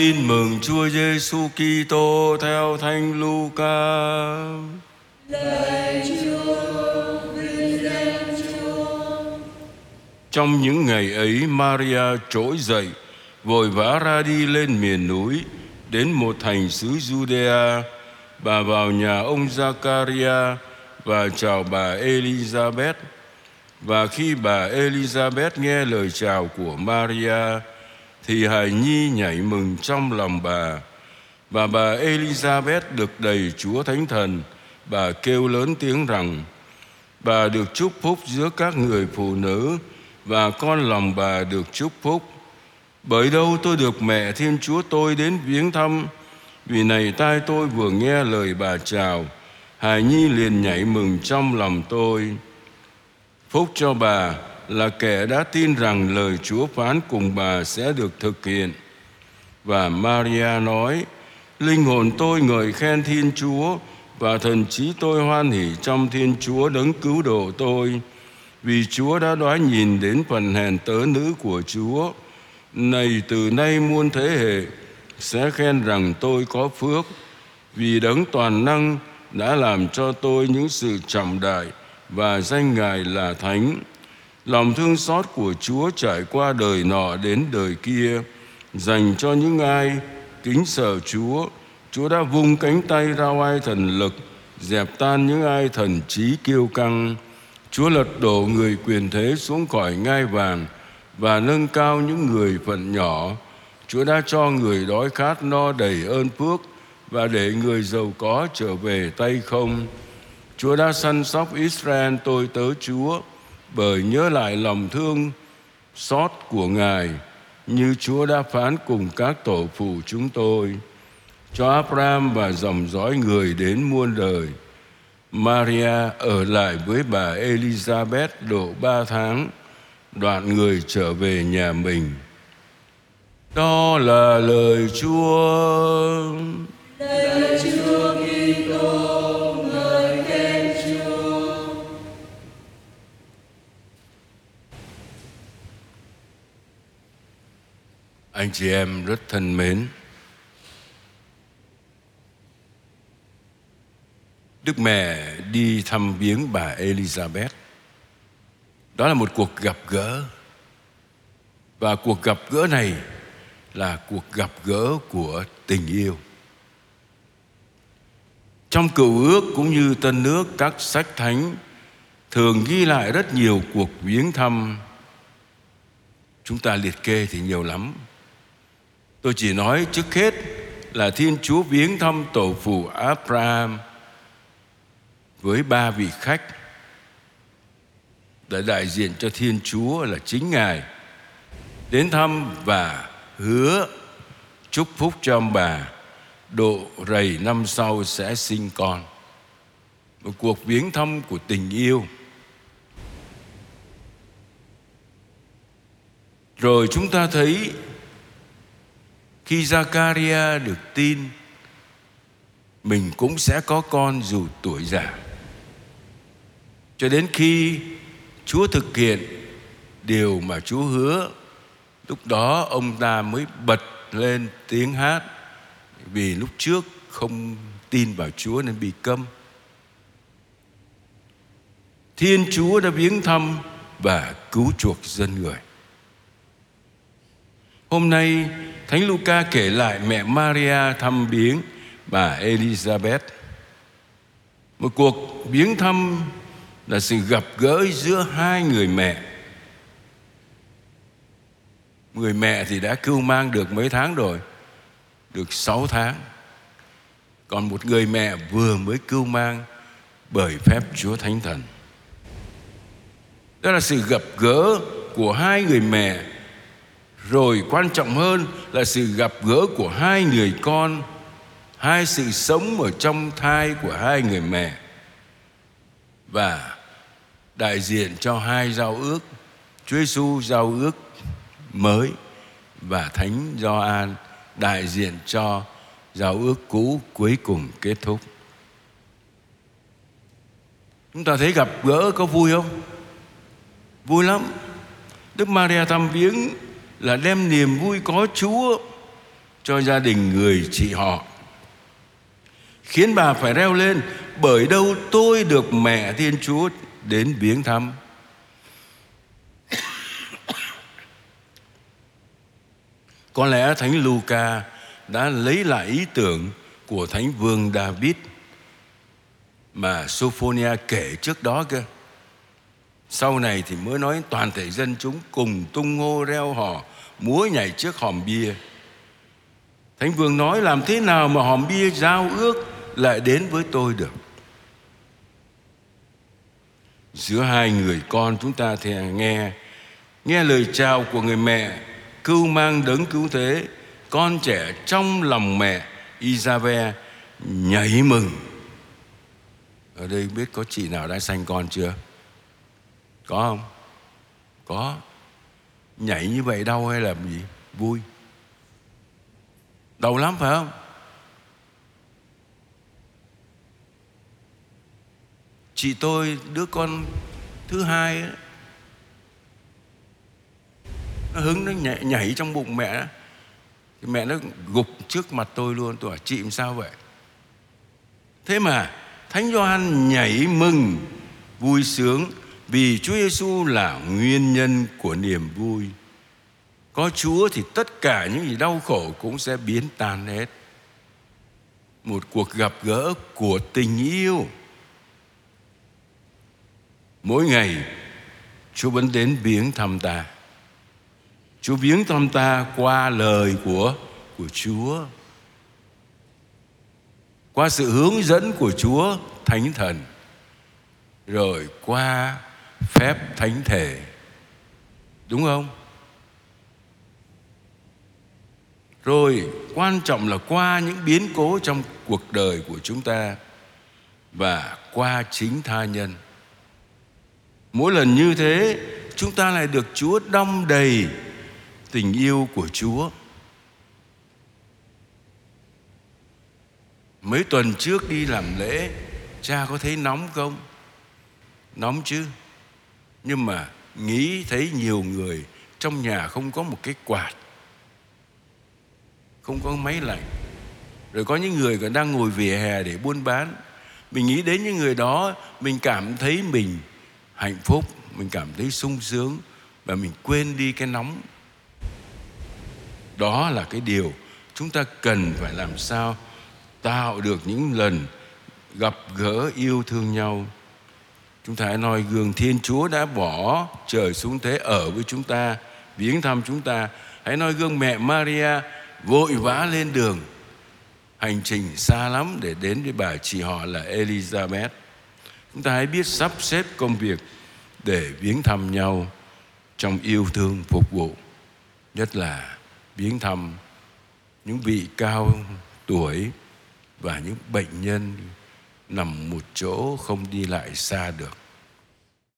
Tin mừng Chúa Giêsu Kitô theo Thánh Luca. Lạy Chúa, vinh danh Chúa. Trong những ngày ấy, Maria trỗi dậy, vội vã ra đi lên miền núi, đến một thành xứ Judea. Bà vào nhà ông Zakaria và chào bà Elizabeth. Và khi bà Elizabeth nghe lời chào của Maria, thì hài nhi nhảy mừng trong lòng bà. Và bà Elizabeth được đầy Chúa Thánh Thần, bà kêu lớn tiếng rằng, bà được chúc phúc giữa các người phụ nữ và con lòng bà được chúc phúc. Bởi đâu tôi được mẹ Thiên Chúa tôi đến viếng thăm, vì này tai tôi vừa nghe lời bà chào, hài nhi liền nhảy mừng trong lòng tôi. Phúc cho bà là kẻ đã tin rằng lời Chúa phán cùng bà sẽ được thực hiện. Và Maria nói, linh hồn tôi ngợi khen Thiên Chúa và thần trí tôi hoan hỷ trong Thiên Chúa đấng cứu độ tôi. Vì Chúa đã đoái nhìn đến phần hèn tớ nữ của Chúa. Này từ nay muôn thế hệ sẽ khen rằng tôi có phước vì đấng toàn năng đã làm cho tôi những sự trọng đại và danh Ngài là Thánh. Lòng thương xót của Chúa trải qua đời nọ đến đời kia, dành cho những ai kính sợ Chúa. Chúa đã vung cánh tay ra oai thần lực, dẹp tan những ai thần trí kiêu căng. Chúa lật đổ người quyền thế xuống khỏi ngai vàng và nâng cao những người phận nhỏ. Chúa đã cho người đói khát no đầy ơn phước và để người giàu có trở về tay không. Chúa đã săn sóc Israel tôi tớ Chúa bởi nhớ lại lòng thương xót của Ngài như Chúa đã phán cùng các tổ phụ chúng tôi cho Abraham và dòng dõi người đến muôn đời. Maria ở lại với bà Elizabeth độ ba tháng, đoạn người trở về nhà mình. Đó là lời Chúa. Lời Chúa Kitô, Anh chị em rất thân mến. Đức mẹ đi thăm viếng bà Elizabeth. Đó là một cuộc gặp gỡ. Và cuộc gặp gỡ này là cuộc gặp gỡ của tình yêu. Trong cựu ước cũng như tân nước các sách thánh thường ghi lại rất nhiều cuộc viếng thăm. Chúng ta liệt kê thì nhiều lắm. Tôi chỉ nói trước hết là Thiên Chúa viếng thăm tổ phụ Abraham với ba vị khách để đại diện cho Thiên Chúa là chính Ngài. Đến thăm và hứa chúc phúc cho ông bà, độ rầy năm sau sẽ sinh con. Một cuộc viếng thăm của tình yêu. Rồi chúng ta thấy khi Zakaria được tin, mình cũng sẽ có con dù tuổi già. Cho đến khi Chúa thực hiện điều mà Chúa hứa, lúc đó ông ta mới bật lên tiếng hát. Vì lúc trước không tin vào Chúa nên bị câm Thiên Chúa đã viếng thăm và cứu chuộc dân người. Hôm nay Thánh Luca kể lại mẹ Maria thăm viếng bà Elizabeth. Một cuộc viếng thăm là sự gặp gỡ giữa hai người mẹ. Người mẹ thì đã cưu mang được mấy tháng rồi, được sáu tháng. Còn một người mẹ vừa mới cưu mang bởi phép Chúa Thánh Thần. Đó là sự gặp gỡ của hai người mẹ rồi quan trọng hơn là sự gặp gỡ của hai người con, hai sự sống ở trong thai của hai người mẹ và đại diện cho hai giao ước Chúa Giêsu giao ước mới và Thánh Gioan đại diện cho giao ước cũ cuối cùng kết thúc. Chúng ta thấy gặp gỡ có vui không? Vui lắm. Đức Maria thăm viếng là đem niềm vui có Chúa cho gia đình người chị họ. Khiến bà phải reo lên, bởi đâu tôi được mẹ thiên chúa đến viếng thăm? Có lẽ thánh Luca đã lấy lại ý tưởng của thánh vương David mà Sophonia kể trước đó cơ sau này thì mới nói toàn thể dân chúng cùng tung hô reo hò, múa nhảy trước hòm bia. Thánh vương nói, làm thế nào mà hòm bia giao ước lại đến với tôi được? Giữa hai người con chúng ta thì nghe nghe lời chào của người mẹ, cưu mang đấng cứu thế, con trẻ trong lòng mẹ, Isabel, nhảy mừng. Ở đây biết có chị nào đã sanh con chưa? Có không? Có. Nhảy như vậy đâu hay làm gì? Vui. Đau lắm phải không? Chị tôi đứa con thứ hai ấy, nó hứng nó nhảy, nhảy trong bụng mẹ thì mẹ nó gục trước mặt tôi luôn. Tôi hỏi chị làm sao vậy? Thế mà thánh Gioan nhảy mừng vui sướng vì Chúa Giêsu là nguyên nhân của niềm vui. Có Chúa thì tất cả những gì đau khổ cũng sẽ biến tan hết. Một cuộc gặp gỡ của tình yêu. Mỗi ngày, Chúa vẫn đến viếng thăm ta. Chúa viếng thăm ta qua lời của của Chúa. Qua sự hướng dẫn của Chúa Thánh Thần. Rồi qua phép thánh thể. Đúng không? Rồi, quan trọng là qua những biến cố trong cuộc đời của chúng ta và qua chính tha nhân. Mỗi lần như thế, chúng ta lại được chúa đong đầy tình yêu của chúa. Mấy tuần trước đi làm lễ, cha có thấy nóng không? Nóng chứ? Nhưng mà nghĩ thấy nhiều người trong nhà không có một cái quạt, không có máy lạnh, rồi có những người còn đang ngồi vỉa hè để buôn bán. Mình nghĩ đến những người đó, mình cảm thấy mình hạnh phúc, mình cảm thấy sung sướng và mình quên đi cái nóng. Đó là cái điều chúng ta cần phải làm sao, tạo được những lần gặp gỡ yêu thương nhau chúng ta hãy nói gương thiên chúa đã bỏ trời xuống thế ở với chúng ta, viếng thăm chúng ta. Hãy nói gương mẹ maria vội vã lên đường. Hành trình xa lắm để đến với bà chị họ là elizabeth. Chúng ta hãy biết sắp xếp công việc để viếng thăm nhau trong yêu thương phục vụ, nhất là viếng thăm những vị cao tuổi và những bệnh nhân nằm một chỗ không đi lại xa được.